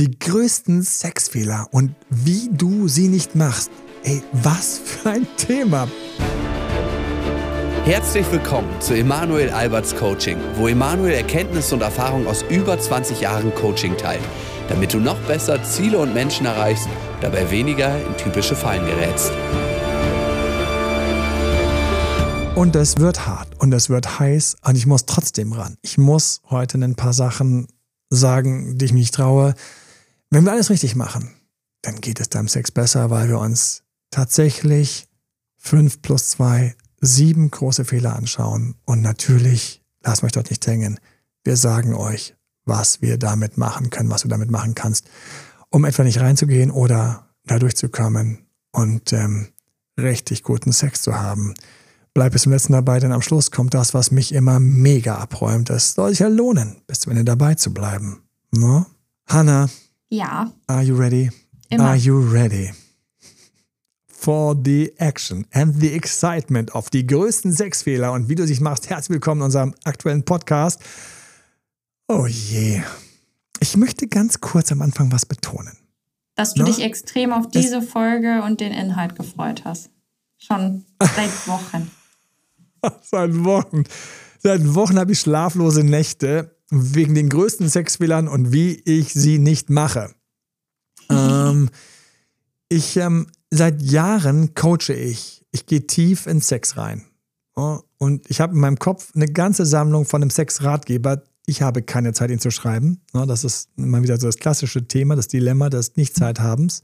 Die größten Sexfehler und wie du sie nicht machst. Ey, was für ein Thema. Herzlich willkommen zu Emanuel Alberts Coaching, wo Emanuel Erkenntnisse und Erfahrung aus über 20 Jahren Coaching teilt, damit du noch besser Ziele und Menschen erreichst, dabei weniger in typische Fallen gerätst. Und es wird hart und es wird heiß und ich muss trotzdem ran. Ich muss heute ein paar Sachen sagen, die ich mich traue. Wenn wir alles richtig machen, dann geht es deinem Sex besser, weil wir uns tatsächlich fünf plus zwei, sieben große Fehler anschauen. Und natürlich, lasst euch dort nicht hängen, wir sagen euch, was wir damit machen können, was du damit machen kannst, um etwa nicht reinzugehen oder da durchzukommen und ähm, richtig guten Sex zu haben. Bleib bis zum letzten dabei, denn am Schluss kommt das, was mich immer mega abräumt. Es soll sich ja lohnen, bis zum Ende dabei zu bleiben. No? Hannah, ja. Are you ready? Immer. Are you ready? For the action and the excitement of die größten Sexfehler und wie du dich machst. Herzlich willkommen in unserem aktuellen Podcast. Oh je. Ich möchte ganz kurz am Anfang was betonen. Dass du Na? dich extrem auf diese Folge und den Inhalt gefreut hast. Schon seit Wochen. Seit Wochen. Seit Wochen habe ich schlaflose Nächte wegen den größten Sexfehlern und wie ich sie nicht mache. ähm, ich, ähm, seit Jahren coache ich. Ich gehe tief in Sex rein. Und ich habe in meinem Kopf eine ganze Sammlung von einem Sexratgeber. Ich habe keine Zeit, ihn zu schreiben. Das ist mal wieder so das klassische Thema, das Dilemma des Nicht-Zeithabens.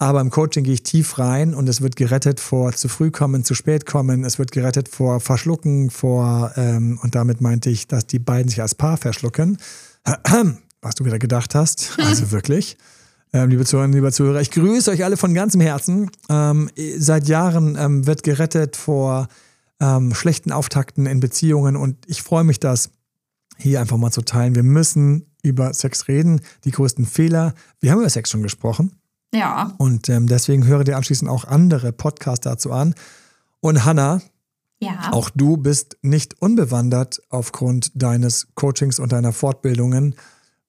Aber im Coaching gehe ich tief rein und es wird gerettet vor zu früh kommen, zu spät kommen. Es wird gerettet vor Verschlucken, vor, ähm, und damit meinte ich, dass die beiden sich als Paar verschlucken. Was du wieder gedacht hast. Also wirklich. Ähm, liebe Zuhörerinnen, liebe Zuhörer, ich grüße euch alle von ganzem Herzen. Ähm, seit Jahren ähm, wird gerettet vor ähm, schlechten Auftakten in Beziehungen und ich freue mich, das hier einfach mal zu teilen. Wir müssen über Sex reden, die größten Fehler. Wir haben über Sex schon gesprochen. Ja. Und ähm, deswegen höre dir anschließend auch andere Podcasts dazu an. Und Hanna, Ja. auch du bist nicht unbewandert aufgrund deines Coachings und deiner Fortbildungen,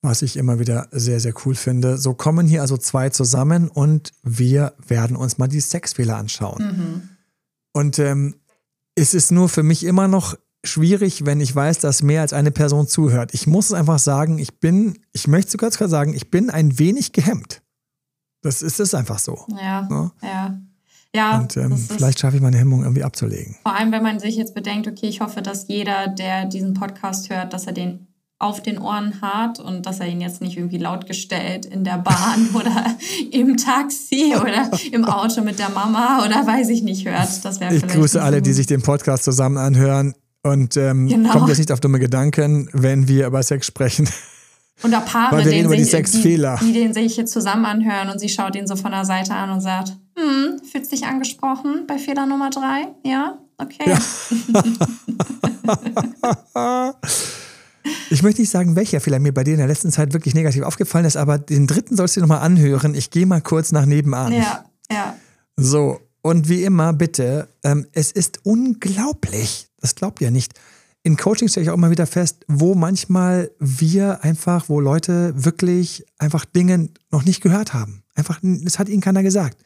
was ich immer wieder sehr, sehr cool finde. So kommen hier also zwei zusammen und wir werden uns mal die Sexfehler anschauen. Mhm. Und ähm, es ist nur für mich immer noch schwierig, wenn ich weiß, dass mehr als eine Person zuhört. Ich muss es einfach sagen, ich bin, ich möchte sogar sogar sagen, ich bin ein wenig gehemmt. Das ist es einfach so. Ja. Ne? Ja. Ja. Und ähm, vielleicht schaffe ich meine Hemmung irgendwie abzulegen. Vor allem, wenn man sich jetzt bedenkt, okay, ich hoffe, dass jeder, der diesen Podcast hört, dass er den auf den Ohren hat und dass er ihn jetzt nicht irgendwie lautgestellt in der Bahn oder im Taxi oder im Auto mit der Mama oder weiß ich nicht hört. Das wäre Ich vielleicht grüße alle, die sich den Podcast zusammen anhören. Und ähm, Genau. kommt jetzt nicht auf dumme Gedanken, wenn wir über Sex sprechen. Und Paare, Weil wir reden denen über die sich, Sexfehler. Die, die den sich jetzt zusammen anhören und sie schaut ihn so von der Seite an und sagt, hm, fühlst dich angesprochen bei Fehler Nummer drei? Ja? Okay. Ich möchte nicht sagen, welcher Fehler mir bei dir in der letzten Zeit wirklich negativ aufgefallen ist, aber den dritten sollst du dir nochmal anhören. Ich gehe mal kurz nach nebenan. Ja, ja. So, und wie immer, bitte, ähm, es ist unglaublich, das glaubt ihr nicht. In Coachings stelle ich auch immer wieder fest, wo manchmal wir einfach, wo Leute wirklich einfach Dinge noch nicht gehört haben. Einfach, es hat ihnen keiner gesagt.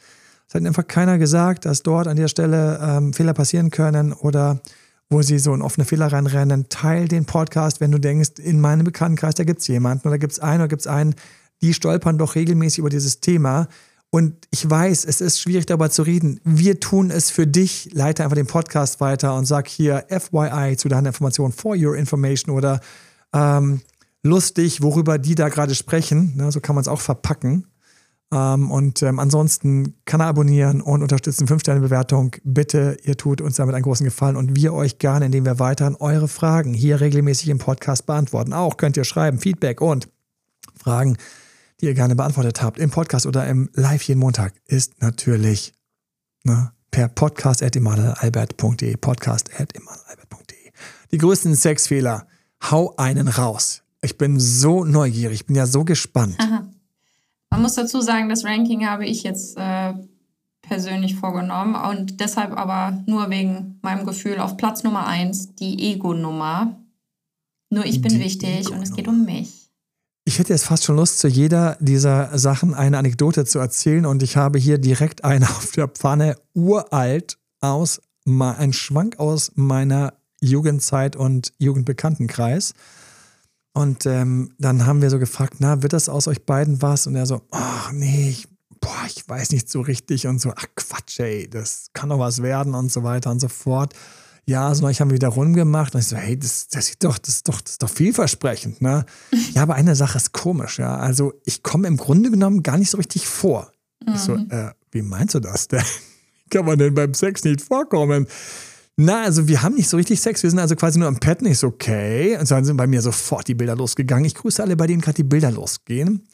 Es hat ihnen einfach keiner gesagt, dass dort an der Stelle ähm, Fehler passieren können oder wo sie so in offene Fehler reinrennen. Teil den Podcast, wenn du denkst, in meinem Bekanntenkreis, da gibt es jemanden oder gibt es einen oder gibt es einen, die stolpern doch regelmäßig über dieses Thema. Und ich weiß, es ist schwierig darüber zu reden. Wir tun es für dich. Leite einfach den Podcast weiter und sag hier FYI zu deiner Information, for your information oder ähm, lustig, worüber die da gerade sprechen. Ne, so kann man es auch verpacken. Ähm, und ähm, ansonsten Kanal abonnieren und unterstützen. 5-Sterne-Bewertung. Bitte, ihr tut uns damit einen großen Gefallen und wir euch gerne, indem wir weiterhin eure Fragen hier regelmäßig im Podcast beantworten. Auch könnt ihr schreiben, Feedback und Fragen, die ihr gerne beantwortet habt im Podcast oder im Live jeden Montag, ist natürlich ne, per podcast.emanuelalbert.de podcast.emanuelalbert.de Die größten Sexfehler. Hau einen raus. Ich bin so neugierig, ich bin ja so gespannt. Man muss dazu sagen, das Ranking habe ich jetzt äh, persönlich vorgenommen und deshalb aber nur wegen meinem Gefühl auf Platz Nummer eins die Ego-Nummer. Nur ich bin Die wichtig und es geht um mich. Ich hätte jetzt fast schon Lust, zu jeder dieser Sachen eine Anekdote zu erzählen und ich habe hier direkt eine auf der Pfanne, uralt aus, ein Schwank aus meiner Jugendzeit und Jugendbekanntenkreis. Und ähm, dann haben wir so gefragt, na, wird das aus euch beiden was? Und er so, ach nee, ich, boah, ich weiß nicht so richtig und so, ach Quatsch, ey, das kann doch was werden und so weiter und so fort. Ja, so ich haben wir wieder rumgemacht und ich so, hey, das, das sieht doch, das ist doch, das ist doch vielversprechend, ne? ja, aber eine Sache ist komisch, ja. Also ich komme im Grunde genommen gar nicht so richtig vor. Mhm. Ich so, mhm. äh, wie meinst du das denn? kann man denn beim Sex nicht vorkommen? Na, also wir haben nicht so richtig Sex, wir sind also quasi nur am Petten. Ich so, okay. Und dann sind bei mir sofort die Bilder losgegangen. Ich grüße alle, bei denen gerade die Bilder losgehen.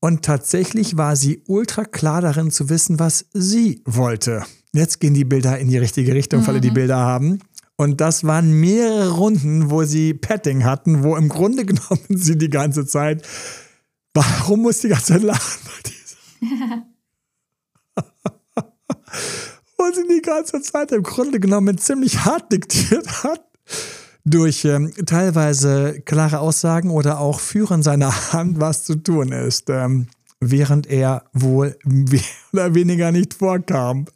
Und tatsächlich war sie ultra klar darin zu wissen, was sie wollte. Jetzt gehen die Bilder in die richtige Richtung, mhm. alle die Bilder haben. Und das waren mehrere Runden, wo sie Petting hatten, wo im Grunde genommen sie die ganze Zeit, warum muss die ganze Zeit lachen bei dieser? wo sie die ganze Zeit im Grunde genommen ziemlich hart diktiert hat. Durch ähm, teilweise klare Aussagen oder auch Führen seiner Hand, was zu tun ist, ähm, während er wohl mehr oder weniger nicht vorkam.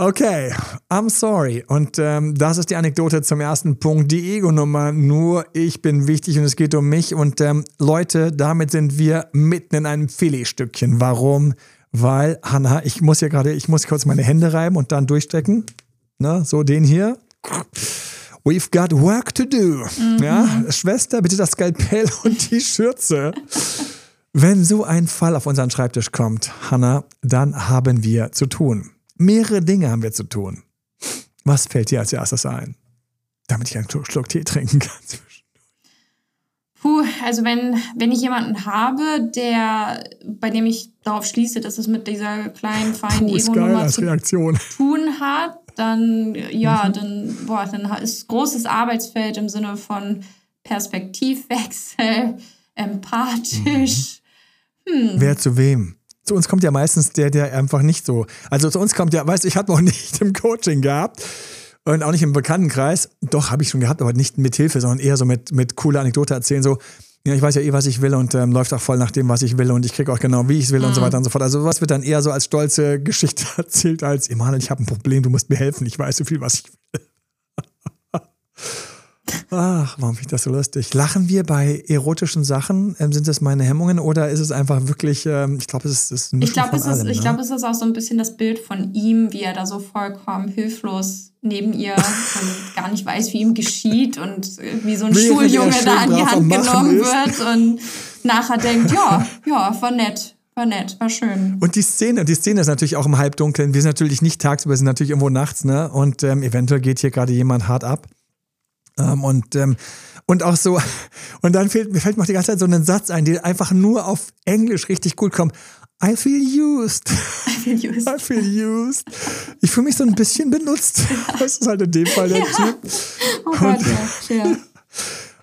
Okay, I'm sorry. Und ähm, das ist die Anekdote zum ersten Punkt. Die Ego-Nummer, nur ich bin wichtig und es geht um mich. Und ähm, Leute, damit sind wir mitten in einem Filetstückchen. Warum? weil, Hanna, ich muss ja gerade, ich muss kurz meine Hände reiben und dann durchstrecken. Ne, so den hier. We've got work to do. Mhm. Ja, Schwester, bitte das Skalpell und die Schürze. Wenn so ein Fall auf unseren Schreibtisch kommt, Hanna, dann haben wir zu tun. Mehrere Dinge haben wir zu tun. Was fällt dir als erstes ein? Damit ich einen Schluck Tee trinken kann. Puh, also wenn, wenn ich jemanden habe, der, bei dem ich darauf schließe, dass es mit dieser kleinen, feinen Ego-Nummer zu Reaktion. tun hat, dann, ja, mhm. dann, boah, dann ist großes Arbeitsfeld im Sinne von Perspektivwechsel, empathisch. Mhm. Hm. Wer zu wem? Zu uns kommt ja meistens der, der einfach nicht so. Also zu uns kommt ja, weißt du, ich habe noch nicht im Coaching gehabt und auch nicht im Bekanntenkreis. Doch, habe ich schon gehabt, aber nicht mit Hilfe, sondern eher so mit, mit cooler Anekdote erzählen. So, ja, ich weiß ja eh, was ich will und ähm, läuft auch voll nach dem, was ich will und ich kriege auch genau, wie ich es will mhm. und so mhm. weiter und so fort. Also was wird dann eher so als stolze Geschichte erzählt, als Emanuel, ich habe ein Problem, du musst mir helfen, ich weiß so viel, was ich will. Ach, warum finde ich das so lustig? Lachen wir bei erotischen Sachen? Ähm, sind das meine Hemmungen oder ist es einfach wirklich, ähm, ich glaube, es ist, ist Ich glaube, es, ist, ne? glaub, es ist auch so ein bisschen das Bild von ihm, wie er da so vollkommen hilflos neben ihr und gar nicht weiß, wie ihm geschieht und wie so ein Während Schuljunge da an die Hand genommen ist. wird und nachher denkt, ja, ja, war nett. War nett, war schön. Und die Szene, die Szene ist natürlich auch im Halbdunkeln. Wir sind natürlich nicht tagsüber, wir sind natürlich irgendwo nachts, ne? Und ähm, eventuell geht hier gerade jemand hart ab. Ähm, und, ähm, und auch so, und dann fällt, mir fällt mir auch die ganze Zeit so ein Satz ein, der einfach nur auf Englisch richtig gut kommt. I feel used. I feel used. I feel used. Ich fühle mich so ein bisschen benutzt. Das ist halt in dem Fall der ja. Typ. Oh Gott, und, ja. ja.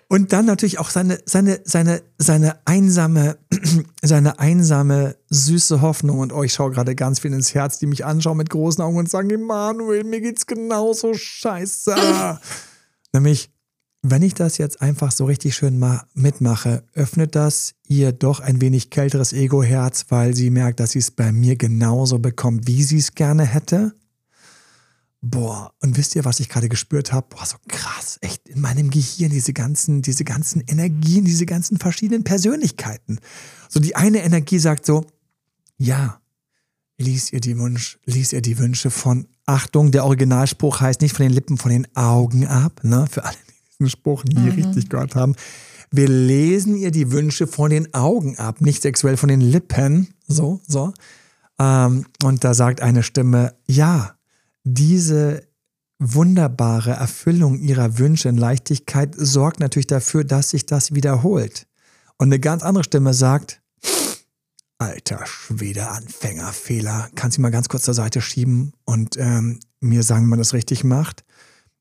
Und dann natürlich auch seine, seine, seine, seine einsame, seine einsame, süße Hoffnung. Und euch oh, schaue gerade ganz viel ins Herz, die mich anschauen mit großen Augen und sagen, Emanuel, mir geht's genauso scheiße. Nämlich, wenn ich das jetzt einfach so richtig schön mitmache, öffnet das ihr doch ein wenig kälteres Ego-Herz, weil sie merkt, dass sie es bei mir genauso bekommt, wie sie es gerne hätte. Boah, und wisst ihr, was ich gerade gespürt habe? Boah, so krass, echt in meinem Gehirn diese ganzen, diese ganzen Energien, diese ganzen verschiedenen Persönlichkeiten. So die eine Energie sagt so, ja, lies ihr die Wunsch, lies ihr die Wünsche von Achtung, der Originalspruch heißt nicht von den Lippen, von den Augen ab, ne? Für alle, die diesen Spruch nie mhm. richtig gehört haben. Wir lesen ihr die Wünsche von den Augen ab, nicht sexuell von den Lippen. So, so. Ähm, und da sagt eine Stimme, ja, diese wunderbare Erfüllung ihrer Wünsche in Leichtigkeit sorgt natürlich dafür, dass sich das wiederholt. Und eine ganz andere Stimme sagt, Alter Schwede, Anfängerfehler. Kannst du mal ganz kurz zur Seite schieben und ähm, mir sagen, wie man das richtig macht?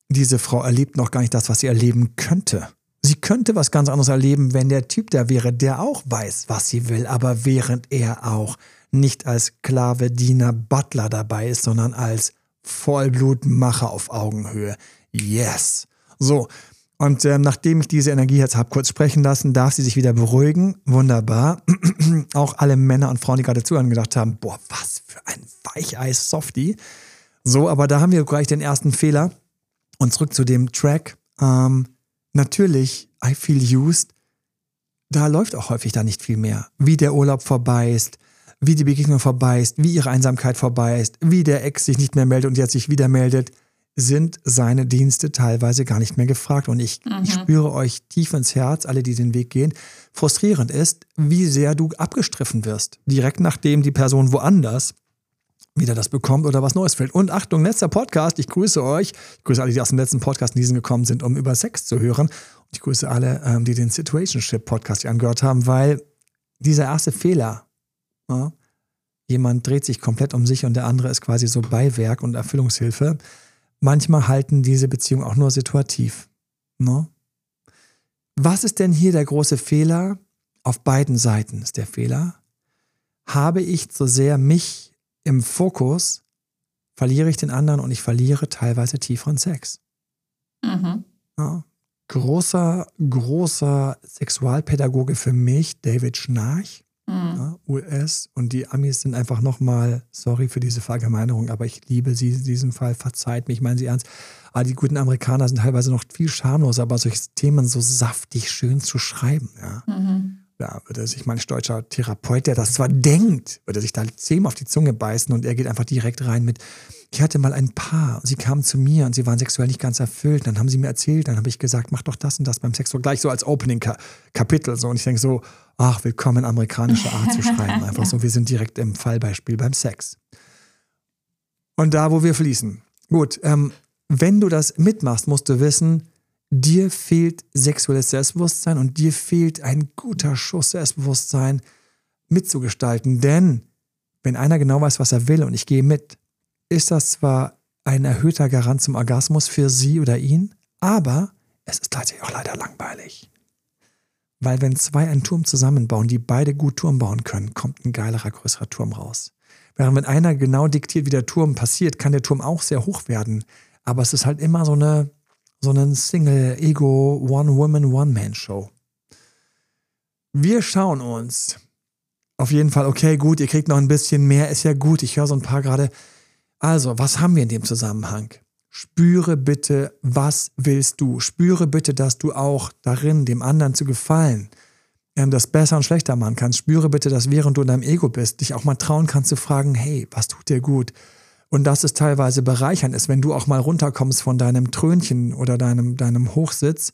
Diese Frau erlebt noch gar nicht das, was sie erleben könnte. Sie könnte was ganz anderes erleben, wenn der Typ da wäre, der auch weiß, was sie will, aber während er auch nicht als Sklave, Diener, Butler dabei ist, sondern als Vollblutmacher auf Augenhöhe. Yes. So. Und ähm, nachdem ich diese Energie jetzt habe kurz sprechen lassen, darf sie sich wieder beruhigen. Wunderbar. Auch alle Männer und Frauen, die gerade zuhören, gedacht haben, boah, was für ein Weicheis-Softie. So, aber da haben wir gleich den ersten Fehler. Und zurück zu dem Track. Ähm, natürlich, I Feel Used, da läuft auch häufig da nicht viel mehr. Wie der Urlaub vorbei ist, wie die Begegnung vorbei ist, wie ihre Einsamkeit vorbei ist, wie der Ex sich nicht mehr meldet und jetzt sich wieder meldet sind seine Dienste teilweise gar nicht mehr gefragt. Und ich, mhm. ich, spüre euch tief ins Herz, alle, die den Weg gehen. Frustrierend ist, wie sehr du abgestriffen wirst. Direkt nachdem die Person woanders wieder das bekommt oder was Neues fällt. Und Achtung, letzter Podcast. Ich grüße euch. Ich grüße alle, die aus dem letzten Podcast in diesen gekommen sind, um über Sex zu hören. Und ich grüße alle, ähm, die den Situationship Podcast hier angehört haben, weil dieser erste Fehler, ja, jemand dreht sich komplett um sich und der andere ist quasi so Beiwerk und Erfüllungshilfe manchmal halten diese Beziehungen auch nur situativ. Ne? Was ist denn hier der große Fehler? Auf beiden Seiten ist der Fehler. Habe ich zu sehr mich im Fokus, verliere ich den anderen und ich verliere teilweise tieferen Sex. Mhm. Ja. Großer, großer Sexualpädagoge für mich, David Schnarch, Mhm. Ja, US und die Amis sind einfach nochmal, sorry für diese Verallgemeinerung, aber ich liebe sie in diesem Fall, verzeiht mich, meinen Sie ernst. Aber die guten Amerikaner sind teilweise noch viel schamloser, aber solche Themen so saftig schön zu schreiben. Ja. Mhm. Da würde sich mein deutscher Therapeut, der das zwar denkt, würde sich da zehnmal auf die Zunge beißen und er geht einfach direkt rein mit, ich hatte mal ein Paar, sie kamen zu mir und sie waren sexuell nicht ganz erfüllt. Dann haben sie mir erzählt, dann habe ich gesagt, mach doch das und das beim Sex, so gleich so als Opening-Kapitel. So. Und ich denke so, ach, willkommen amerikanische Art zu schreiben. Einfach so, wir sind direkt im Fallbeispiel beim Sex. Und da, wo wir fließen. Gut, ähm, wenn du das mitmachst, musst du wissen, dir fehlt sexuelles Selbstbewusstsein und dir fehlt ein guter Schuss Selbstbewusstsein mitzugestalten. Denn wenn einer genau weiß, was er will und ich gehe mit, ist das zwar ein erhöhter Garant zum Orgasmus für sie oder ihn, aber es ist gleichzeitig auch leider langweilig. Weil wenn zwei einen Turm zusammenbauen, die beide gut Turm bauen können, kommt ein geilerer, größerer Turm raus. Während wenn einer genau diktiert, wie der Turm passiert, kann der Turm auch sehr hoch werden. Aber es ist halt immer so eine, so eine Single-Ego, One-Woman, One-Man-Show. Wir schauen uns auf jeden Fall, okay, gut, ihr kriegt noch ein bisschen mehr, ist ja gut. Ich höre so ein paar gerade, also, was haben wir in dem Zusammenhang? Spüre bitte, was willst du? Spüre bitte, dass du auch darin, dem anderen zu gefallen, ähm, das besser und schlechter machen kannst. Spüre bitte, dass während du in deinem Ego bist, dich auch mal trauen kannst zu fragen, hey, was tut dir gut? Und dass es teilweise bereichernd ist, wenn du auch mal runterkommst von deinem Trönchen oder deinem, deinem Hochsitz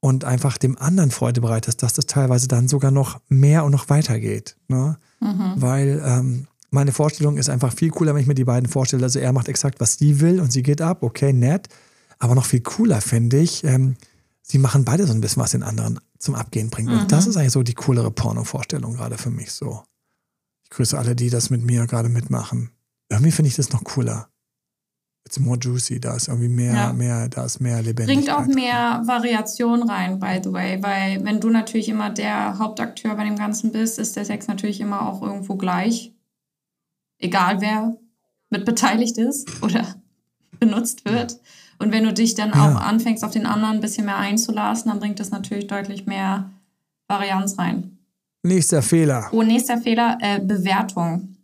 und einfach dem anderen Freude bereitest, dass das teilweise dann sogar noch mehr und noch weiter geht. Ne? Mhm. Weil ähm, meine Vorstellung ist einfach viel cooler, wenn ich mir die beiden vorstelle. Also er macht exakt, was sie will und sie geht ab, okay, nett. Aber noch viel cooler finde ich, ähm, sie machen beide so ein bisschen was den anderen zum Abgehen bringen. Mhm. Und das ist eigentlich so die coolere Porno-Vorstellung gerade für mich so. Ich grüße alle, die das mit mir gerade mitmachen. Irgendwie finde ich das noch cooler. It's more juicy, da ist irgendwie mehr, ja. mehr, da ist mehr Lebendigkeit. Bringt auch mehr Variation rein, by the way, weil wenn du natürlich immer der Hauptakteur bei dem Ganzen bist, ist der Sex natürlich immer auch irgendwo gleich egal wer mit beteiligt ist oder benutzt wird. Und wenn du dich dann ja. auch anfängst, auf den anderen ein bisschen mehr einzulassen, dann bringt das natürlich deutlich mehr Varianz rein. Nächster Fehler. Oh, nächster Fehler, äh, Bewertung.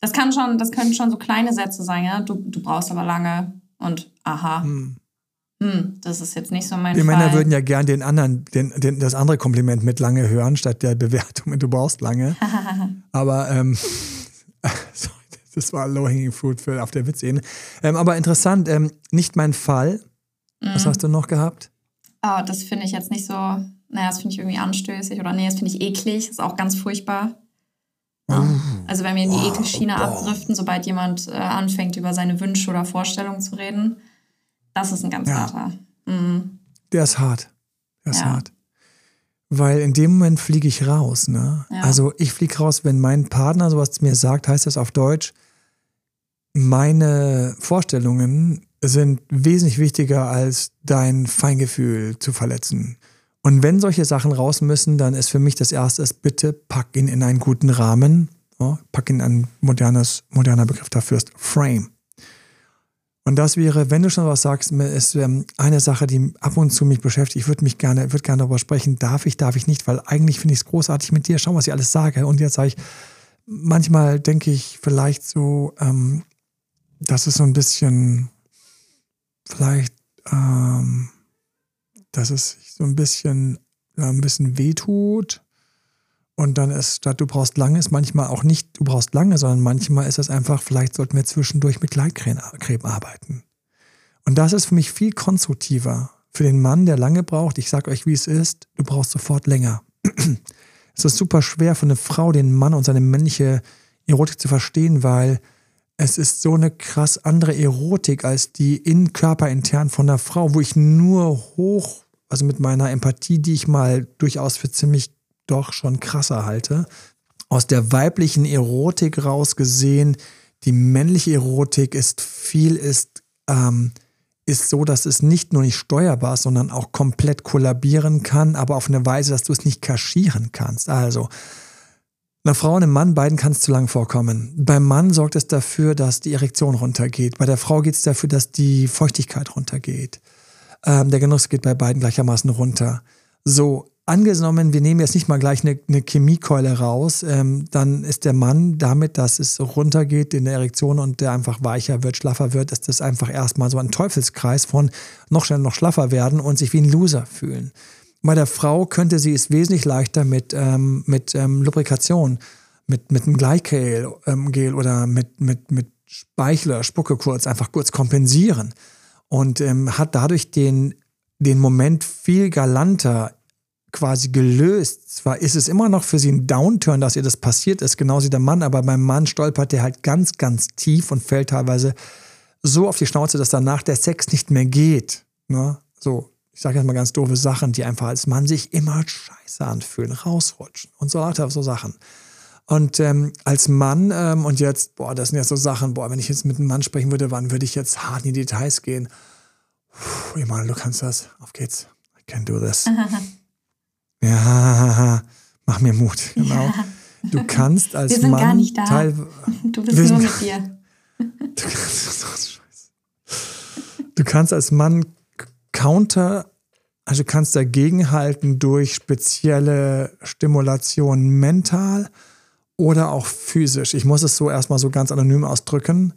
Das kann schon, das können schon so kleine Sätze sein, ja. Du, du brauchst aber lange und aha. Hm. Hm, das ist jetzt nicht so mein Die Fall. Männer würden ja gern den anderen, den, den, das andere Kompliment mit lange hören, statt der Bewertung, du brauchst lange. aber ähm, das war Low-Hanging Fruit für auf der Witzebene. Ähm, aber interessant, ähm, nicht mein Fall. Mhm. Was hast du noch gehabt? Oh, das finde ich jetzt nicht so, naja, das finde ich irgendwie anstößig oder nee, das finde ich eklig, das ist auch ganz furchtbar. Oh. Also wenn wir in die oh, Ekelschiene oh, abdriften, sobald jemand äh, anfängt, über seine Wünsche oder Vorstellungen zu reden, das ist ein ganz ja. harter. Mhm. Der ist hart. Der ist ja. hart. Weil in dem Moment fliege ich raus. Ne? Ja. Also ich fliege raus, wenn mein Partner sowas zu mir sagt, heißt das auf Deutsch, meine Vorstellungen sind wesentlich wichtiger als dein Feingefühl zu verletzen. Und wenn solche Sachen raus müssen, dann ist für mich das Erste, bitte pack ihn in einen guten Rahmen. Pack ihn in ein modernes, moderner Begriff dafür ist Frame. Und das wäre, wenn du schon was sagst, ist ähm, eine Sache, die ab und zu mich beschäftigt. Ich würde mich gerne, würde gerne darüber sprechen. Darf ich, darf ich nicht? Weil eigentlich finde ich es großartig mit dir. Schau, was ich alles sage. Und jetzt sage ich, manchmal denke ich vielleicht so, ähm, dass es so ein bisschen, vielleicht, ähm, dass es so ein bisschen, ja, ein bisschen wehtut und dann ist statt du brauchst lange, ist manchmal auch nicht du brauchst lange, sondern manchmal ist es einfach, vielleicht sollten wir zwischendurch mit Gleitcreme arbeiten. Und das ist für mich viel konstruktiver. Für den Mann, der lange braucht, ich sage euch, wie es ist, du brauchst sofort länger. es ist super schwer für eine Frau, den Mann und seine männliche Erotik zu verstehen, weil es ist so eine krass andere Erotik als die in körperintern von der Frau, wo ich nur hoch, also mit meiner Empathie, die ich mal durchaus für ziemlich doch schon krasser halte. Aus der weiblichen Erotik raus gesehen, die männliche Erotik ist viel, ist, ähm, ist so, dass es nicht nur nicht steuerbar ist, sondern auch komplett kollabieren kann, aber auf eine Weise, dass du es nicht kaschieren kannst. Also, einer Frau und einem Mann, beiden kann es zu lang vorkommen. Beim Mann sorgt es dafür, dass die Erektion runtergeht. Bei der Frau geht es dafür, dass die Feuchtigkeit runtergeht. Ähm, der Genuss geht bei beiden gleichermaßen runter. So, angenommen, wir nehmen jetzt nicht mal gleich eine, eine Chemiekeule raus, ähm, dann ist der Mann damit, dass es runtergeht in der Erektion und der einfach weicher wird, schlaffer wird, ist das einfach erstmal so ein Teufelskreis von noch schneller, noch schlaffer werden und sich wie ein Loser fühlen. Bei der Frau könnte sie es wesentlich leichter mit, ähm, mit ähm, Lubrikation, mit, mit einem Gleitgel ähm, Gel oder mit, mit, mit Speichler, Spucke kurz, einfach kurz kompensieren und ähm, hat dadurch den, den Moment viel galanter quasi gelöst. Zwar ist es immer noch für sie ein Downturn, dass ihr das passiert ist, genauso wie der Mann, aber beim Mann stolpert der halt ganz, ganz tief und fällt teilweise so auf die Schnauze, dass danach der Sex nicht mehr geht. Ne? So, ich sage jetzt mal ganz doofe Sachen, die einfach als Mann sich immer scheiße anfühlen, rausrutschen und so weiter, so Sachen. Und ähm, als Mann, ähm, und jetzt, boah, das sind ja so Sachen, boah, wenn ich jetzt mit einem Mann sprechen würde, wann würde ich jetzt hart in die Details gehen? Puh, Emanuel, du kannst das. Auf geht's. I can do this. Ja, mach mir Mut, genau. Ja. Du kannst als wir sind Mann gar nicht da. Teil, du bist nur mit dir. Du kannst, du kannst als Mann counter, also kannst dagegenhalten durch spezielle Stimulation mental oder auch physisch. Ich muss es so erstmal so ganz anonym ausdrücken.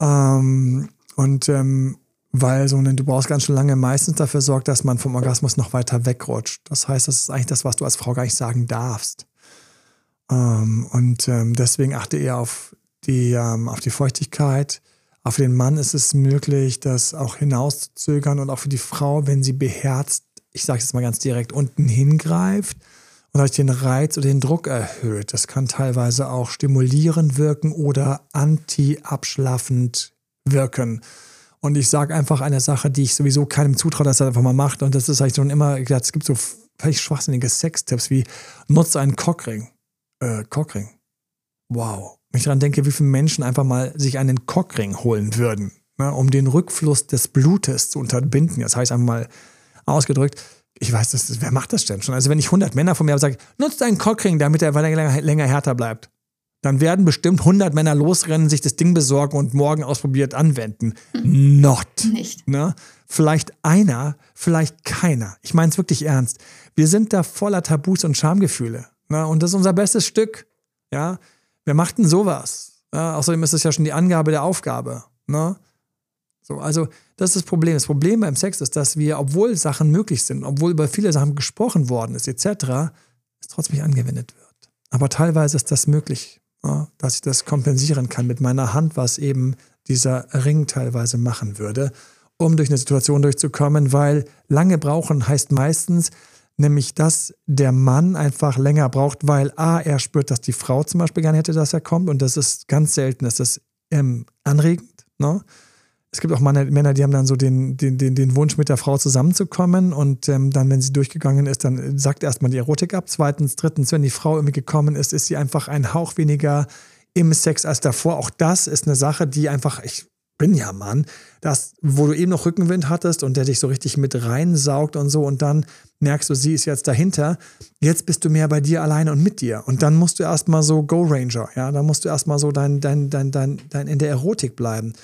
Ähm, und ähm, weil so eine, du brauchst ganz schön lange meistens dafür sorgt, dass man vom Orgasmus noch weiter wegrutscht. Das heißt, das ist eigentlich das, was du als Frau gar nicht sagen darfst. Ähm, und ähm, deswegen achte eher auf die, ähm, auf die Feuchtigkeit. Auch für den Mann ist es möglich, das auch hinauszuzögern und auch für die Frau, wenn sie beherzt, ich sage es mal ganz direkt, unten hingreift und euch den Reiz oder den Druck erhöht. Das kann teilweise auch stimulierend wirken oder anti-abschlaffend wirken. Und ich sage einfach eine Sache, die ich sowieso keinem zutraue, dass er einfach mal macht. Und das ist eigentlich schon immer, es gibt so völlig schwachsinnige Sextipps wie nutze einen Cockring. Äh, Cockring. Wow. Wenn ich daran denke, wie viele Menschen einfach mal sich einen Cockring holen würden, ne, um den Rückfluss des Blutes zu unterbinden. Das heißt einfach mal ausgedrückt, ich weiß, das, wer macht das denn schon? Also wenn ich 100 Männer von mir habe, sage, nutzt einen Cockring, damit er länger, länger härter bleibt dann werden bestimmt 100 Männer losrennen, sich das Ding besorgen und morgen ausprobiert anwenden. Hm. Not. Nicht. Ne? Vielleicht einer, vielleicht keiner. Ich meine es wirklich ernst. Wir sind da voller Tabus und Schamgefühle. Ne? Und das ist unser bestes Stück. Ja, wer macht denn sowas? Ja, außerdem ist es ja schon die Angabe der Aufgabe. Ne? So, also das ist das Problem. Das Problem beim Sex ist, dass wir, obwohl Sachen möglich sind, obwohl über viele Sachen gesprochen worden ist, etc., es trotzdem nicht angewendet wird. Aber teilweise ist das möglich dass ich das kompensieren kann mit meiner Hand, was eben dieser Ring teilweise machen würde, um durch eine Situation durchzukommen, weil lange brauchen heißt meistens, nämlich dass der Mann einfach länger braucht, weil A, er spürt, dass die Frau zum Beispiel gerne hätte, dass er kommt und das ist ganz selten, das ist ähm, anregend. Ne? Es gibt auch Männer, die haben dann so den, den, den, den Wunsch, mit der Frau zusammenzukommen und ähm, dann, wenn sie durchgegangen ist, dann sagt erstmal die Erotik ab. Zweitens, drittens, wenn die Frau irgendwie gekommen ist, ist sie einfach ein Hauch weniger im Sex als davor. Auch das ist eine Sache, die einfach, ich bin ja Mann, das, wo du eben noch Rückenwind hattest und der dich so richtig mit reinsaugt und so und dann merkst du, sie ist jetzt dahinter. Jetzt bist du mehr bei dir alleine und mit dir. Und dann musst du erstmal so Go Ranger, ja, dann musst du erstmal so dein, dein, dein, dein, dein in der Erotik bleiben.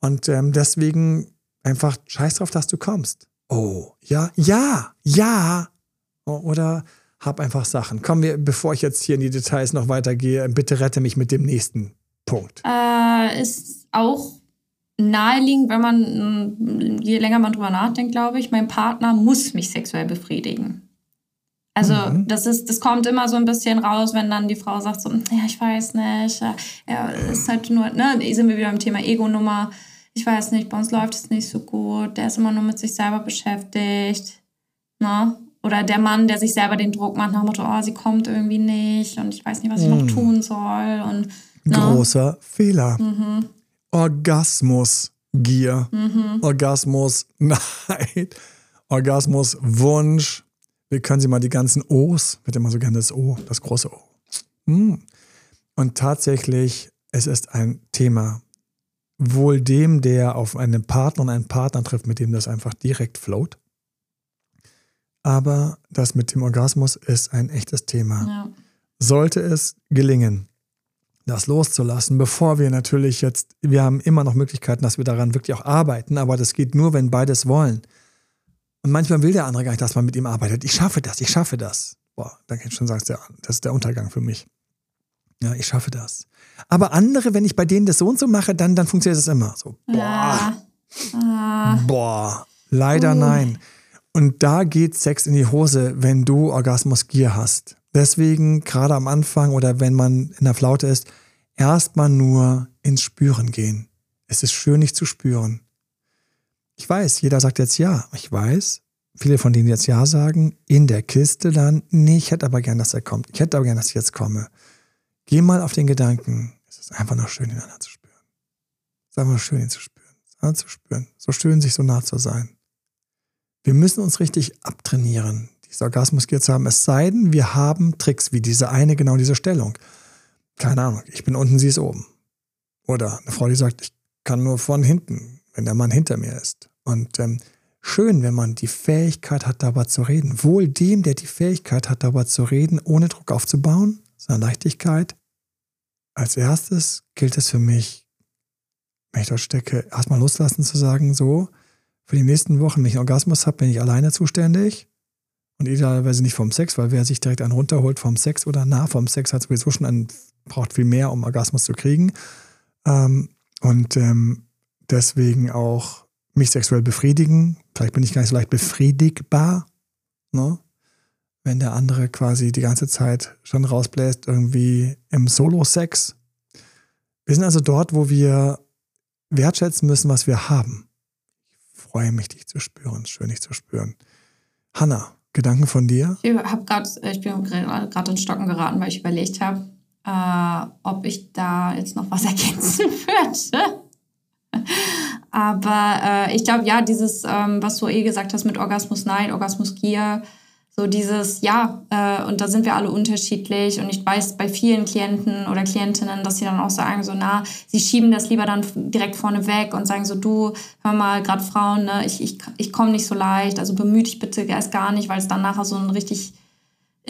Und ähm, deswegen einfach scheiß drauf, dass du kommst. Oh, ja, ja, ja. Oder hab einfach Sachen. Komm wir, bevor ich jetzt hier in die Details noch weitergehe, bitte rette mich mit dem nächsten Punkt. Äh, ist auch naheliegend, wenn man, je länger man drüber nachdenkt, glaube ich, mein Partner muss mich sexuell befriedigen. Also mhm. das ist, das kommt immer so ein bisschen raus, wenn dann die Frau sagt so, ja, ich weiß nicht, ja, ist halt nur, ne, sind wir wieder im Thema Ego-Nummer. Ich weiß nicht, bei uns läuft es nicht so gut, der ist immer nur mit sich selber beschäftigt. Ne? Oder der Mann, der sich selber den Druck macht nach dem Motto, oh, sie kommt irgendwie nicht und ich weiß nicht, was ich mhm. noch tun soll. Und, ne? Großer Fehler. Mhm. Orgasmus, Gier. Mhm. Orgasmus, Neid. Orgasmus, Wunsch, wir können sie mal die ganzen O's, wird immer so gerne das O, das große O. Hm. Und tatsächlich, es ist ein Thema. Wohl dem, der auf einen Partner und einen Partner trifft, mit dem das einfach direkt float. Aber das mit dem Orgasmus ist ein echtes Thema. Ja. Sollte es gelingen, das loszulassen, bevor wir natürlich jetzt, wir haben immer noch Möglichkeiten, dass wir daran wirklich auch arbeiten, aber das geht nur, wenn beides wollen. Und manchmal will der andere gar nicht, dass man mit ihm arbeitet. Ich schaffe das, ich schaffe das. Boah, dann kann ich schon sagen, das ist der Untergang für mich. Ja, ich schaffe das. Aber andere, wenn ich bei denen das so und so mache, dann, dann funktioniert es immer. So, boah. Ah. Boah. Leider uh. nein. Und da geht Sex in die Hose, wenn du Orgasmusgier hast. Deswegen, gerade am Anfang oder wenn man in der Flaute ist, erstmal nur ins Spüren gehen. Es ist schön, nicht zu spüren. Ich weiß, jeder sagt jetzt ja. Ich weiß, viele von denen jetzt ja sagen, in der Kiste dann, nee, ich hätte aber gern, dass er kommt. Ich hätte aber gern, dass ich jetzt komme. Geh mal auf den Gedanken, es ist einfach noch schön, ihn anderen zu spüren. Es ist einfach nur schön, ihn zu spüren. Zu spüren. So schön, sich so nah zu sein. Wir müssen uns richtig abtrainieren, diese Orgasmusgier zu haben. Es sei denn, wir haben Tricks wie diese eine, genau diese Stellung. Keine Ahnung, ich bin unten, sie ist oben. Oder eine Frau, die sagt, ich kann nur von hinten, wenn der Mann hinter mir ist. Und ähm, schön, wenn man die Fähigkeit hat, darüber zu reden. Wohl dem, der die Fähigkeit hat, darüber zu reden, ohne Druck aufzubauen, sondern Leichtigkeit. Als erstes gilt es für mich, wenn ich dort stecke, erstmal loslassen zu sagen, so, für die nächsten Wochen, wenn ich einen Orgasmus habe, bin ich alleine zuständig. Und idealerweise nicht vom Sex, weil wer sich direkt einen runterholt vom Sex oder nah vom Sex hat sowieso schon einen, braucht viel mehr, um Orgasmus zu kriegen. Ähm, und ähm, deswegen auch mich sexuell befriedigen. Vielleicht bin ich gar nicht so leicht befriedigbar, ne? Wenn der andere quasi die ganze Zeit schon rausbläst, irgendwie im Solo-Sex. Wir sind also dort, wo wir wertschätzen müssen, was wir haben. Ich freue mich, dich zu spüren. Schön, dich zu spüren. Hanna, Gedanken von dir? Ich, grad, ich bin gerade in Stocken geraten, weil ich überlegt habe, äh, ob ich da jetzt noch was ergänzen würde. Aber äh, ich glaube, ja, dieses, ähm, was du eh gesagt hast mit Orgasmus Nein, Orgasmus Gier, so dieses, ja, äh, und da sind wir alle unterschiedlich. Und ich weiß bei vielen Klienten oder Klientinnen, dass sie dann auch sagen, so, na, sie schieben das lieber dann direkt vorne weg und sagen so, du, hör mal, gerade Frauen, ne, ich, ich, ich komme nicht so leicht, also bemühe dich bitte erst gar nicht, weil es dann nachher so ein richtig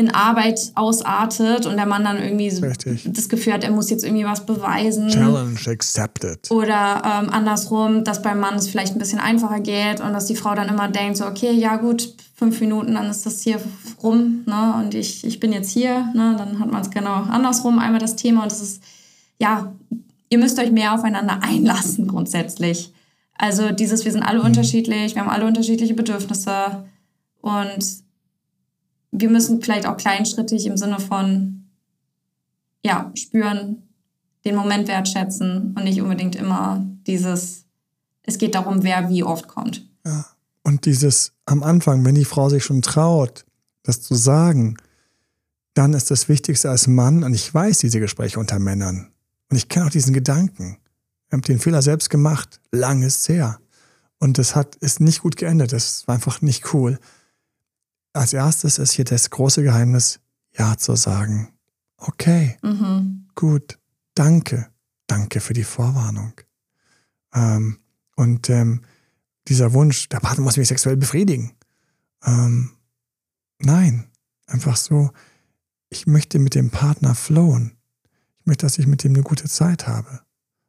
in Arbeit ausartet und der Mann dann irgendwie Richtig. das Gefühl hat, er muss jetzt irgendwie was beweisen. Challenge accepted. Oder ähm, andersrum, dass beim Mann es vielleicht ein bisschen einfacher geht und dass die Frau dann immer denkt, so, okay, ja gut, fünf Minuten, dann ist das hier rum ne? und ich, ich bin jetzt hier. Ne? Dann hat man es genau andersrum, einmal das Thema und das ist, ja, ihr müsst euch mehr aufeinander einlassen grundsätzlich. Also dieses, wir sind alle mhm. unterschiedlich, wir haben alle unterschiedliche Bedürfnisse und wir müssen vielleicht auch kleinschrittig im Sinne von, ja, spüren, den Moment wertschätzen und nicht unbedingt immer dieses, es geht darum, wer wie oft kommt. Ja. Und dieses am Anfang, wenn die Frau sich schon traut, das zu sagen, dann ist das Wichtigste als Mann, und ich weiß diese Gespräche unter Männern, und ich kenne auch diesen Gedanken. Wir haben den Fehler selbst gemacht, lang ist her. Und das hat, ist nicht gut geendet, das war einfach nicht cool als erstes ist hier das große Geheimnis, Ja zu sagen. Okay, mhm. gut, danke, danke für die Vorwarnung. Ähm, und ähm, dieser Wunsch, der Partner muss mich sexuell befriedigen. Ähm, nein, einfach so, ich möchte mit dem Partner flowen. Ich möchte, dass ich mit dem eine gute Zeit habe.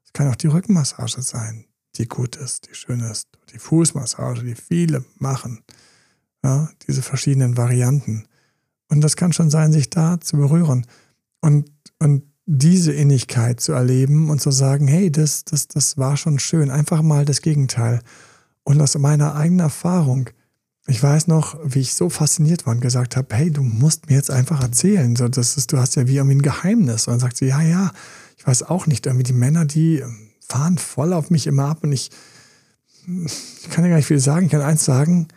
Es kann auch die Rückenmassage sein. die gut ist, die schön ist. Die Fußmassage, die viele machen. Ja, diese verschiedenen Varianten. Und das kann schon sein, sich da zu berühren und, und diese Innigkeit zu erleben und zu sagen, hey, das, das, das war schon schön. Einfach mal das Gegenteil. Und aus meiner eigenen Erfahrung, ich weiß noch, wie ich so fasziniert war und gesagt habe, hey, du musst mir jetzt einfach erzählen. So, das ist, du hast ja wie irgendwie ein Geheimnis. Und dann sagt sie, ja, ja, ich weiß auch nicht. Irgendwie die Männer, die fahren voll auf mich immer ab und ich, ich kann ja gar nicht viel sagen. Ich kann eins sagen,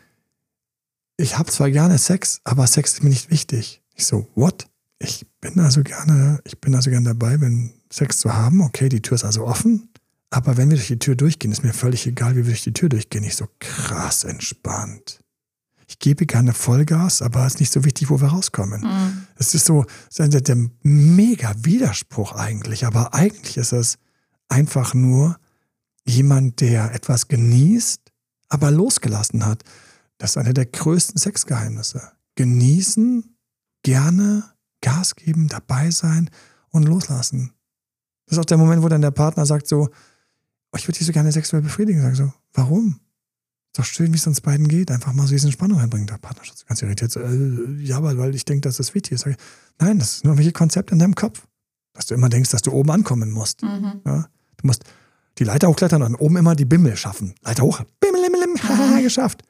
ich habe zwar gerne Sex, aber Sex ist mir nicht wichtig. Ich so, what? Ich bin also gerne, ich bin also gerne dabei, wenn Sex zu haben. Okay, die Tür ist also offen. Aber wenn wir durch die Tür durchgehen, ist mir völlig egal, wie wir durch die Tür durchgehen. Ich so krass entspannt. Ich gebe gerne Vollgas, aber es ist nicht so wichtig, wo wir rauskommen. Mhm. Es ist so der, der mega Widerspruch eigentlich. Aber eigentlich ist es einfach nur jemand, der etwas genießt, aber losgelassen hat. Das ist einer der größten Sexgeheimnisse. Genießen, gerne, Gas geben, dabei sein und loslassen. Das ist auch der Moment, wo dann der Partner sagt so, oh, ich würde dich so gerne sexuell befriedigen. Sag so, warum? Ist doch schön, wie es uns beiden geht. Einfach mal so diese Spannung reinbringen. Der Partner schaut ganz irritiert. So, äh, ja, weil, weil ich denke, dass das wichtig ist. Sag ich, nein, das ist nur welche Konzept in deinem Kopf. Dass du immer denkst, dass du oben ankommen musst. Mhm. Ja? Du musst die Leiter hochklettern und oben immer die Bimmel schaffen. Leiter hoch, Bimmel, Bimmel, Bimmel, geschafft.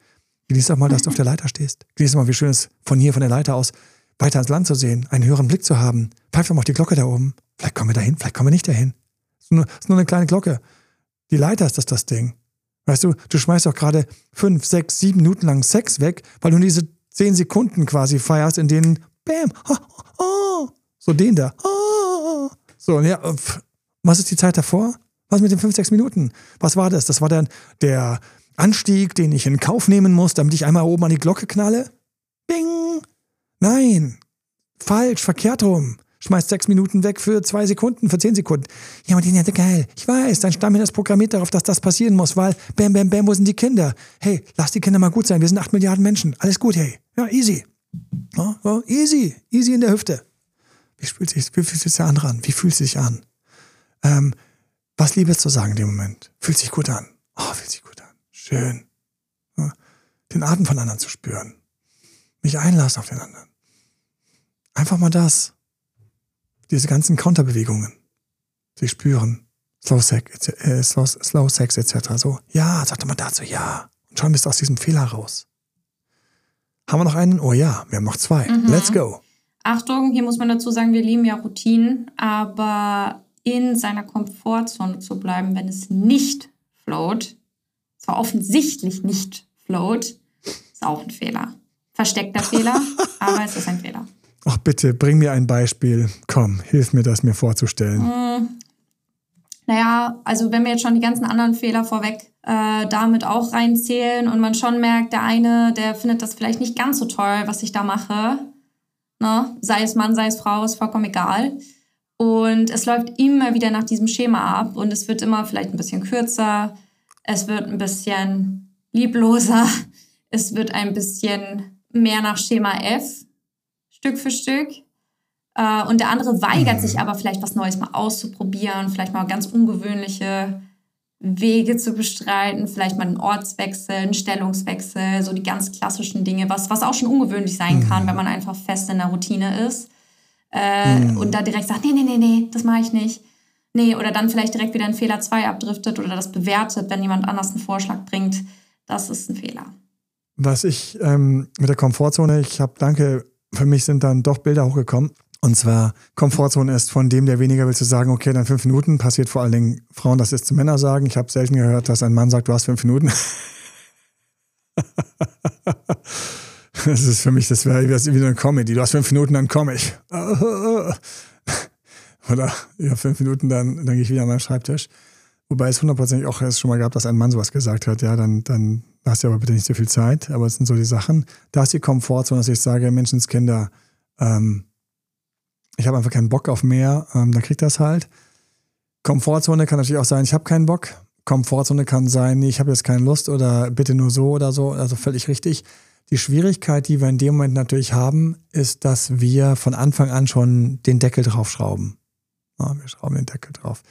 Genieß doch mal, dass du auf der Leiter stehst. Genieß doch mal, wie schön es von hier, von der Leiter aus, weiter ans Land zu sehen, einen höheren Blick zu haben. Pfeif doch mal auf die Glocke da oben. Vielleicht kommen wir dahin, vielleicht kommen wir nicht dahin. Es ist nur, ist nur eine kleine Glocke. Die Leiter ist das das Ding. Weißt du, du schmeißt doch gerade fünf, sechs, sieben Minuten lang Sex weg, weil du diese zehn Sekunden quasi feierst, in denen, bam, oh, oh, so den da. Oh, so, ja, was ist die Zeit davor? Was mit den fünf, sechs Minuten? Was war das? Das war dann der Anstieg, den ich in Kauf nehmen muss, damit ich einmal oben an die Glocke knalle? Bing! Nein! Falsch, verkehrt rum. Schmeißt sechs Minuten weg für zwei Sekunden, für zehn Sekunden. Ja, und die nette geil. Ich weiß, dein Stamm ist programmiert darauf, dass das passieren muss, weil bam, bam, bam, wo sind die Kinder? Hey, lass die Kinder mal gut sein. Wir sind acht Milliarden Menschen. Alles gut, hey. Ja, easy. Ja, ja, easy. Easy in der Hüfte. Wie fühlt sich, wie sich der andere an? Wie fühlt sich an? Ähm, was Liebe zu sagen in dem Moment? Fühlt sich gut an. Oh, fühlt sich gut. Schön. Ja, den Atem von anderen zu spüren. Mich einlassen auf den anderen. Einfach mal das. Diese ganzen Counterbewegungen. Sie spüren. Slow Sex, äh, Slow, Slow Sex etc. So, ja, sag doch mal dazu ja. Und schon bist du aus diesem Fehler raus. Haben wir noch einen? Oh ja, wir haben noch zwei. Mhm. Let's go. Achtung, hier muss man dazu sagen, wir lieben ja Routinen, aber in seiner Komfortzone zu bleiben, wenn es nicht float, zwar offensichtlich nicht float, ist auch ein Fehler. Versteckter Fehler, aber es ist ein Fehler. Ach bitte, bring mir ein Beispiel. Komm, hilf mir das mir vorzustellen. Mm, naja, also wenn wir jetzt schon die ganzen anderen Fehler vorweg äh, damit auch reinzählen und man schon merkt, der eine, der findet das vielleicht nicht ganz so toll, was ich da mache. Ne? Sei es Mann, sei es Frau, ist vollkommen egal. Und es läuft immer wieder nach diesem Schema ab und es wird immer vielleicht ein bisschen kürzer, es wird ein bisschen liebloser, es wird ein bisschen mehr nach Schema F, Stück für Stück. Äh, und der andere weigert sich mhm. aber vielleicht was Neues mal auszuprobieren, vielleicht mal ganz ungewöhnliche Wege zu bestreiten, vielleicht mal einen Ortswechsel, einen Stellungswechsel, so die ganz klassischen Dinge, was, was auch schon ungewöhnlich sein kann, mhm. wenn man einfach fest in der Routine ist äh, mhm. und da direkt sagt, nee, nee, nee, nee, das mache ich nicht. Nee, oder dann vielleicht direkt wieder in Fehler 2 abdriftet oder das bewertet, wenn jemand anders einen Vorschlag bringt. Das ist ein Fehler. Was ich ähm, mit der Komfortzone, ich habe, danke, für mich sind dann doch Bilder hochgekommen. Und zwar, Komfortzone ist von dem, der weniger will, zu sagen, okay, dann fünf Minuten, passiert vor allen Dingen Frauen, das ist zu Männer sagen. Ich habe selten gehört, dass ein Mann sagt, du hast fünf Minuten. Das ist für mich, das wäre wie eine Comedy. Du hast fünf Minuten, dann komme ich. Oder ja, fünf Minuten, dann, dann gehe ich wieder an meinen Schreibtisch. Wobei es hundertprozentig auch schon mal gab, dass ein Mann sowas gesagt hat. Ja, dann, dann hast du aber bitte nicht so viel Zeit. Aber es sind so die Sachen. Da ist die Komfortzone, dass ich sage, Menschenskinder, ähm, ich habe einfach keinen Bock auf mehr. Ähm, dann kriegt das halt. Komfortzone kann natürlich auch sein, ich habe keinen Bock. Komfortzone kann sein, nee, ich habe jetzt keine Lust oder bitte nur so oder so. Also völlig richtig. Die Schwierigkeit, die wir in dem Moment natürlich haben, ist, dass wir von Anfang an schon den Deckel draufschrauben. Ja, wir schrauben den Deckel drauf.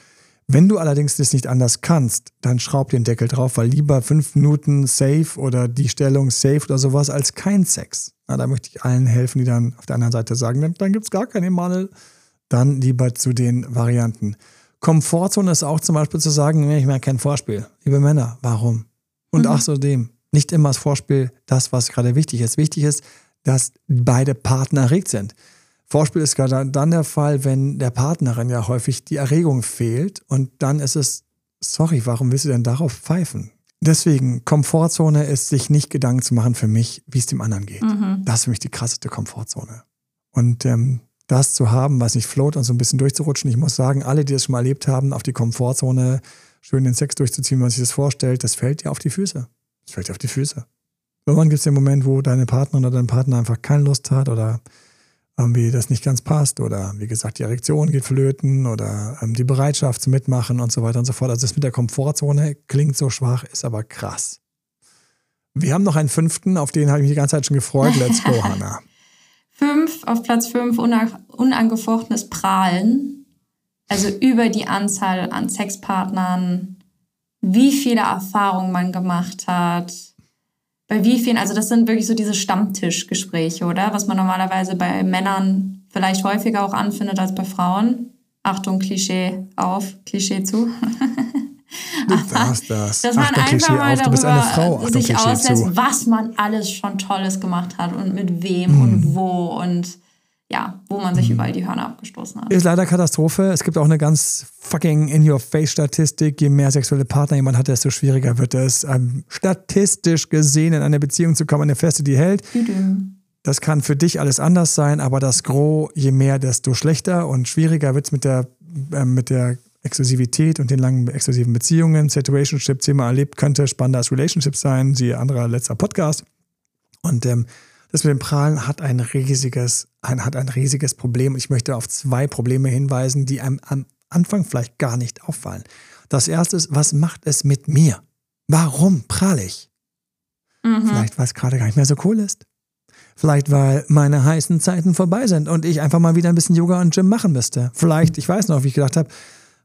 Wenn du allerdings das nicht anders kannst, dann schraub den Deckel drauf, weil lieber fünf Minuten safe oder die Stellung safe oder sowas als kein Sex. Na, da möchte ich allen helfen, die dann auf der anderen Seite sagen, dann, dann gibt es gar keinen Emanuel. Dann lieber zu den Varianten. Komfortzone ist auch zum Beispiel zu sagen, ich merke kein Vorspiel. Liebe Männer, warum? Und mhm. ach so dem. Nicht immer das Vorspiel das, was gerade wichtig ist. Wichtig ist, dass beide Partner erregt sind. Vorspiel ist gerade dann der Fall, wenn der Partnerin ja häufig die Erregung fehlt und dann ist es, sorry, warum willst du denn darauf pfeifen? Deswegen, Komfortzone ist, sich nicht Gedanken zu machen für mich, wie es dem anderen geht. Mhm. Das ist für mich die krasseste Komfortzone. Und ähm, das zu haben, was nicht float und so ein bisschen durchzurutschen. Ich muss sagen, alle, die das schon mal erlebt haben, auf die Komfortzone schön den Sex durchzuziehen, wenn man sich das vorstellt, das fällt dir auf die Füße. Das fällt dir auf die Füße. Irgendwann gibt es den Moment, wo deine Partnerin oder dein Partner einfach keine Lust hat oder irgendwie das nicht ganz passt oder wie gesagt, die Erektion geht flöten oder ähm, die Bereitschaft zum Mitmachen und so weiter und so fort. Also das mit der Komfortzone klingt so schwach, ist aber krass. Wir haben noch einen fünften, auf den habe ich mich die ganze Zeit schon gefreut. Let's go, Hannah. Fünf, auf Platz fünf, unangefochtenes Prahlen. Also über die Anzahl an Sexpartnern, wie viele Erfahrungen man gemacht hat, bei wie vielen, also das sind wirklich so diese Stammtischgespräche, oder? Was man normalerweise bei Männern vielleicht häufiger auch anfindet als bei Frauen. Achtung, Klischee auf, Klischee zu. Du darfst das. Dass man Achtung, einfach mal darüber sich Klischee auslässt, zu. was man alles schon Tolles gemacht hat und mit wem mm. und wo und ja, wo man sich mhm. überall die Hörner abgestoßen hat. Ist leider Katastrophe. Es gibt auch eine ganz fucking in-your-face-Statistik. Je mehr sexuelle Partner jemand hat, desto schwieriger wird es, ähm, statistisch gesehen in eine Beziehung zu kommen, eine Feste, die hält. Das kann für dich alles anders sein, aber das Gros, je mehr, desto schlechter und schwieriger wird es mit der, äh, mit der Exklusivität und den langen exklusiven Beziehungen. Situationship, Thema erlebt, könnte spannender als Relationship sein, siehe anderer letzter Podcast. Und ähm, das mit dem Prahlen hat ein riesiges, ein, hat ein riesiges Problem. Ich möchte auf zwei Probleme hinweisen, die einem am Anfang vielleicht gar nicht auffallen. Das erste ist, was macht es mit mir? Warum prahle ich? Mhm. Vielleicht, weil es gerade gar nicht mehr so cool ist. Vielleicht, weil meine heißen Zeiten vorbei sind und ich einfach mal wieder ein bisschen Yoga und Gym machen müsste. Vielleicht, ich weiß noch, wie ich gedacht habe,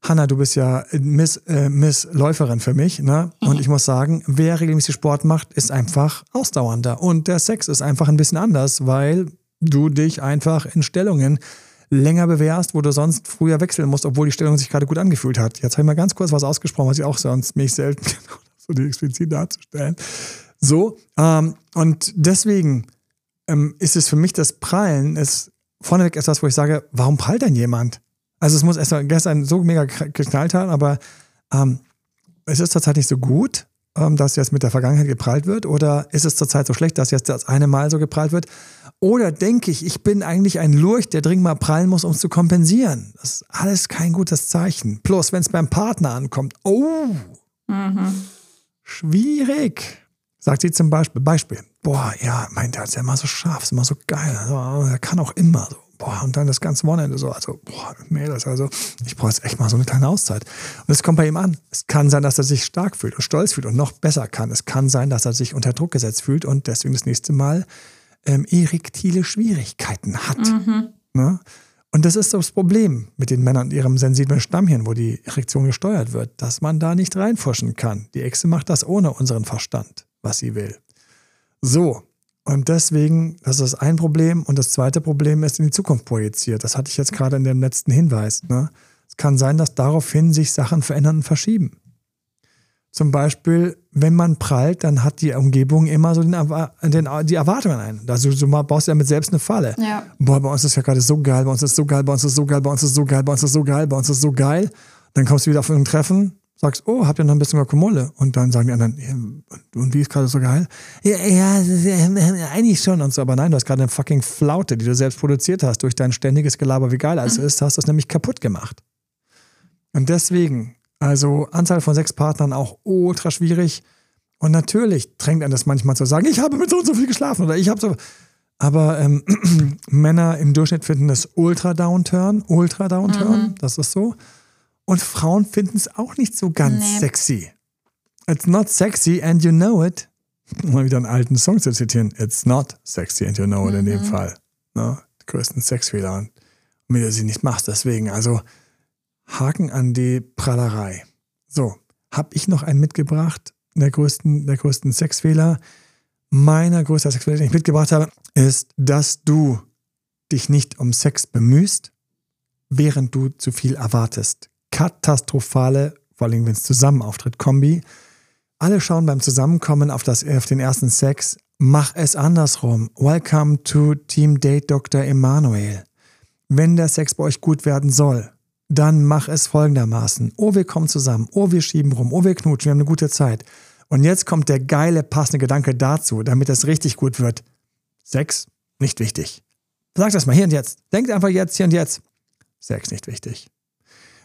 Hanna, du bist ja Miss, äh, Miss Läuferin für mich, ne? Und mhm. ich muss sagen, wer regelmäßig Sport macht, ist einfach ausdauernder. Und der Sex ist einfach ein bisschen anders, weil du dich einfach in Stellungen länger bewährst, wo du sonst früher wechseln musst, obwohl die Stellung sich gerade gut angefühlt hat. Jetzt habe ich mal ganz kurz was ausgesprochen, was ich auch sonst mich selten so die explizit darzustellen. So, ähm, und deswegen ähm, ist es für mich das Prallen, ist vorneweg etwas, wo ich sage, warum prallt denn jemand? Also es muss erst mal gestern so mega geknallt haben, aber ähm, ist es zurzeit nicht so gut, ähm, dass jetzt mit der Vergangenheit geprallt wird? Oder ist es zurzeit so schlecht, dass jetzt das eine Mal so geprallt wird? Oder denke ich, ich bin eigentlich ein Lurch, der dringend mal prallen muss, um es zu kompensieren? Das ist alles kein gutes Zeichen. Plus, wenn es beim Partner ankommt, oh, mhm. schwierig. Sagt sie zum Beispiel, Beispiel, boah, ja, mein, der ist ja immer so scharf, ist immer so geil, also, er kann auch immer so boah, und dann das ganze Wochenende so, also, boah, Mädels, also, ich brauche jetzt echt mal so eine kleine Auszeit. Und es kommt bei ihm an. Es kann sein, dass er sich stark fühlt und stolz fühlt und noch besser kann. Es kann sein, dass er sich unter Druck gesetzt fühlt und deswegen das nächste Mal ähm, erektile Schwierigkeiten hat. Mhm. Ne? Und das ist das Problem mit den Männern und ihrem sensiblen Stammhirn, wo die Erektion gesteuert wird, dass man da nicht reinforschen kann. Die Echse macht das ohne unseren Verstand, was sie will. So, und deswegen, das ist ein Problem. Und das zweite Problem ist in die Zukunft projiziert. Das hatte ich jetzt gerade in dem letzten Hinweis. Ne? Es kann sein, dass daraufhin sich Sachen verändern und verschieben. Zum Beispiel, wenn man prallt, dann hat die Umgebung immer so den, den, die Erwartungen ein. Also du baust ja mit selbst eine Falle. Ja. Boah, bei uns ist ja gerade so geil, bei uns ist so geil, bei uns ist so geil, bei uns ist so geil, bei uns ist so geil, bei uns ist so geil. Dann kommst du wieder auf ein Treffen sagst, oh, habt ihr noch ein bisschen Guacamole? Und dann sagen die anderen, und wie ist gerade so geil? Ja, ja, eigentlich schon und so. Aber nein, du hast gerade eine fucking Flaute, die du selbst produziert hast, durch dein ständiges Gelaber, wie geil alles mhm. ist, hast du es nämlich kaputt gemacht. Und deswegen, also Anzahl von sechs Partnern auch ultra schwierig. Und natürlich drängt einen das manchmal zu sagen, ich habe mit so und so viel geschlafen oder ich habe so. Aber ähm, Männer im Durchschnitt finden das ultra Downturn, ultra Downturn, mhm. das ist so. Und Frauen finden es auch nicht so ganz nee. sexy. It's not sexy and you know it. Um mal wieder einen alten Song zu zitieren. It's not sexy and you know it mhm. in dem mhm. Fall. Ne? Die größten Sexfehler. Und wenn du sie nicht machst, deswegen. Also Haken an die Prallerei. So, habe ich noch einen mitgebracht, der größten, der größten Sexfehler. Meiner größter Sexfehler, den ich mitgebracht habe, ist, dass du dich nicht um Sex bemühst, während du zu viel erwartest. Katastrophale, vor allem wenn es zusammen auftritt, Kombi. Alle schauen beim Zusammenkommen auf, das, auf den ersten Sex. Mach es andersrum. Welcome to Team Date Dr. Emanuel. Wenn der Sex bei euch gut werden soll, dann mach es folgendermaßen. Oh, wir kommen zusammen. Oh, wir schieben rum. Oh, wir knutschen. Wir haben eine gute Zeit. Und jetzt kommt der geile, passende Gedanke dazu, damit es richtig gut wird. Sex, nicht wichtig. Sag das mal hier und jetzt. Denkt einfach jetzt, hier und jetzt. Sex nicht wichtig.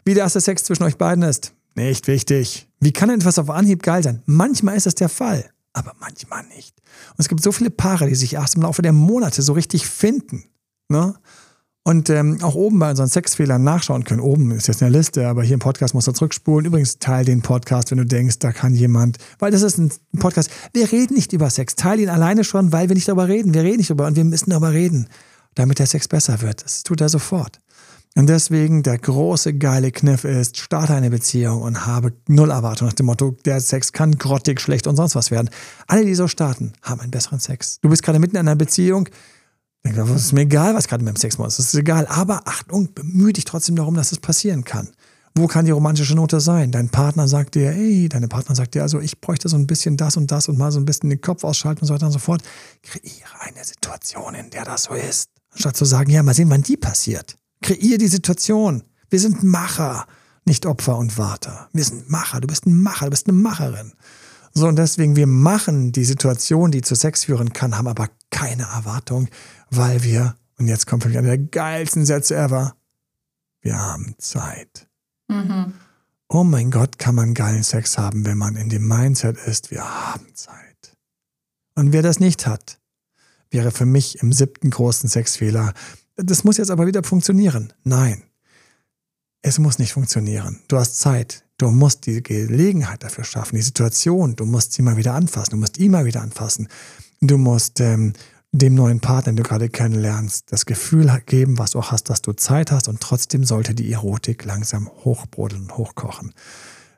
Wie der erste Sex zwischen euch beiden ist, nicht wichtig. Wie kann etwas auf Anhieb geil sein? Manchmal ist das der Fall, aber manchmal nicht. Und es gibt so viele Paare, die sich erst im Laufe der Monate so richtig finden. Ne? Und ähm, auch oben bei unseren Sexfehlern nachschauen können. Oben ist jetzt eine Liste, aber hier im Podcast musst du zurückspulen. Übrigens, teil den Podcast, wenn du denkst, da kann jemand, weil das ist ein Podcast. Wir reden nicht über Sex. Teil ihn alleine schon, weil wir nicht darüber reden. Wir reden nicht darüber und wir müssen darüber reden, damit der Sex besser wird. Das tut er sofort. Und deswegen der große geile Kniff ist, starte eine Beziehung und habe null Erwartung nach dem Motto, der Sex kann grottig, schlecht und sonst was werden. Alle, die so starten, haben einen besseren Sex. Du bist gerade mitten in einer Beziehung, es ist mir egal, was gerade mit dem Sex ist. Es ist egal. Aber Achtung, bemühe dich trotzdem darum, dass es passieren kann. Wo kann die romantische Note sein? Dein Partner sagt dir, ey, deine Partner sagt dir, also ich bräuchte so ein bisschen das und das und mal so ein bisschen den Kopf ausschalten und so weiter und so fort. Kreiere eine Situation, in der das so ist. Anstatt zu sagen, ja, mal sehen, wann die passiert. Kreiere die Situation. Wir sind Macher, nicht Opfer und Warter. Wir sind Macher. Du bist ein Macher, du bist eine Macherin. So, und deswegen, wir machen die Situation, die zu Sex führen kann, haben aber keine Erwartung, weil wir, und jetzt kommt vielleicht einer der geilsten Sätze ever, wir haben Zeit. Mhm. Oh mein Gott, kann man geilen Sex haben, wenn man in dem Mindset ist, wir haben Zeit. Und wer das nicht hat, wäre für mich im siebten großen Sexfehler. Das muss jetzt aber wieder funktionieren. Nein, es muss nicht funktionieren. Du hast Zeit. Du musst die Gelegenheit dafür schaffen, die Situation. Du musst sie mal wieder anfassen. Du musst ihn mal wieder anfassen. Du musst ähm, dem neuen Partner, den du gerade kennenlernst, das Gefühl geben, was du auch hast, dass du Zeit hast und trotzdem sollte die Erotik langsam hochbrodeln und hochkochen.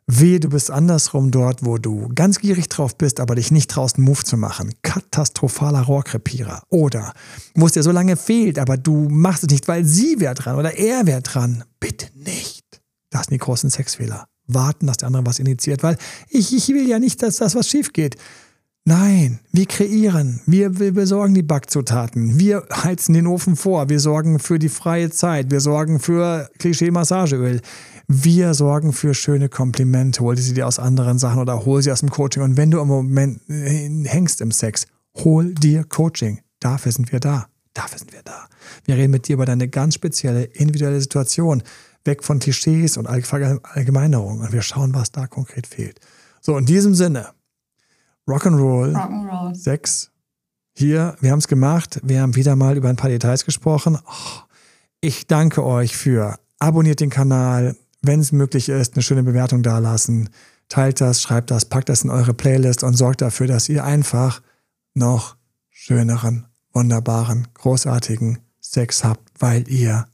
Wehe, du bist andersrum dort, wo du ganz gierig drauf bist, aber dich nicht traust, einen Move zu machen. Katastrophaler Rohrkrepierer. Oder wo es dir so lange fehlt, aber du machst es nicht, weil sie wäre dran oder er wäre dran. Bitte nicht. Das sind die großen Sexfehler. Warten, dass der andere was initiiert, weil ich, ich will ja nicht, dass das was schief geht. Nein, wir kreieren, wir, wir besorgen die Backzutaten, wir heizen den Ofen vor, wir sorgen für die freie Zeit, wir sorgen für Klischee-Massageöl, wir sorgen für schöne Komplimente, hol sie dir aus anderen Sachen oder hol sie aus dem Coaching. Und wenn du im Moment äh, hängst im Sex, hol dir Coaching. Dafür sind wir da. Dafür sind wir da. Wir reden mit dir über deine ganz spezielle individuelle Situation, weg von Klischees und Allgemeinerungen und wir schauen, was da konkret fehlt. So, in diesem Sinne, Rock'n'Roll. Rock'n'Roll. Sechs. Hier, wir haben es gemacht. Wir haben wieder mal über ein paar Details gesprochen. Oh, ich danke euch für abonniert den Kanal, wenn es möglich ist, eine schöne Bewertung dalassen. Teilt das, schreibt das, packt das in eure Playlist und sorgt dafür, dass ihr einfach noch schöneren, wunderbaren, großartigen Sex habt, weil ihr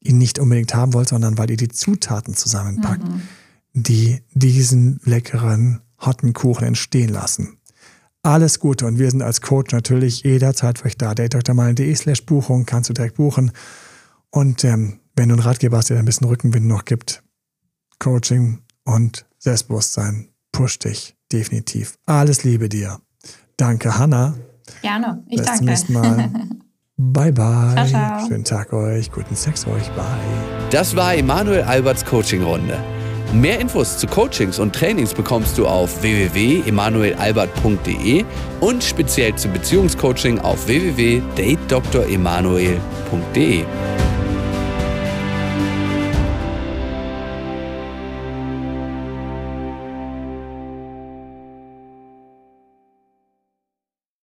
ihn nicht unbedingt haben wollt, sondern weil ihr die Zutaten zusammenpackt, mhm. die diesen leckeren hotten Kuchen entstehen lassen. Alles Gute und wir sind als Coach natürlich jederzeit für euch da. datedoktormalen.de slash Buchung kannst du direkt buchen. Und ähm, wenn du einen Ratgeber hast, der ein bisschen Rückenwind noch gibt, Coaching und Selbstbewusstsein push dich definitiv. Alles Liebe dir. Danke, Hanna. Gerne. Ich Bis danke. zum nächsten Mal. Bye, bye. Ciao, ciao. Schönen Tag euch. Guten Sex euch. Bye. Das war Emanuel Alberts Coaching-Runde. Mehr Infos zu Coachings und Trainings bekommst du auf www.emanuelalbert.de und speziell zum Beziehungscoaching auf www.datedremanuel.de.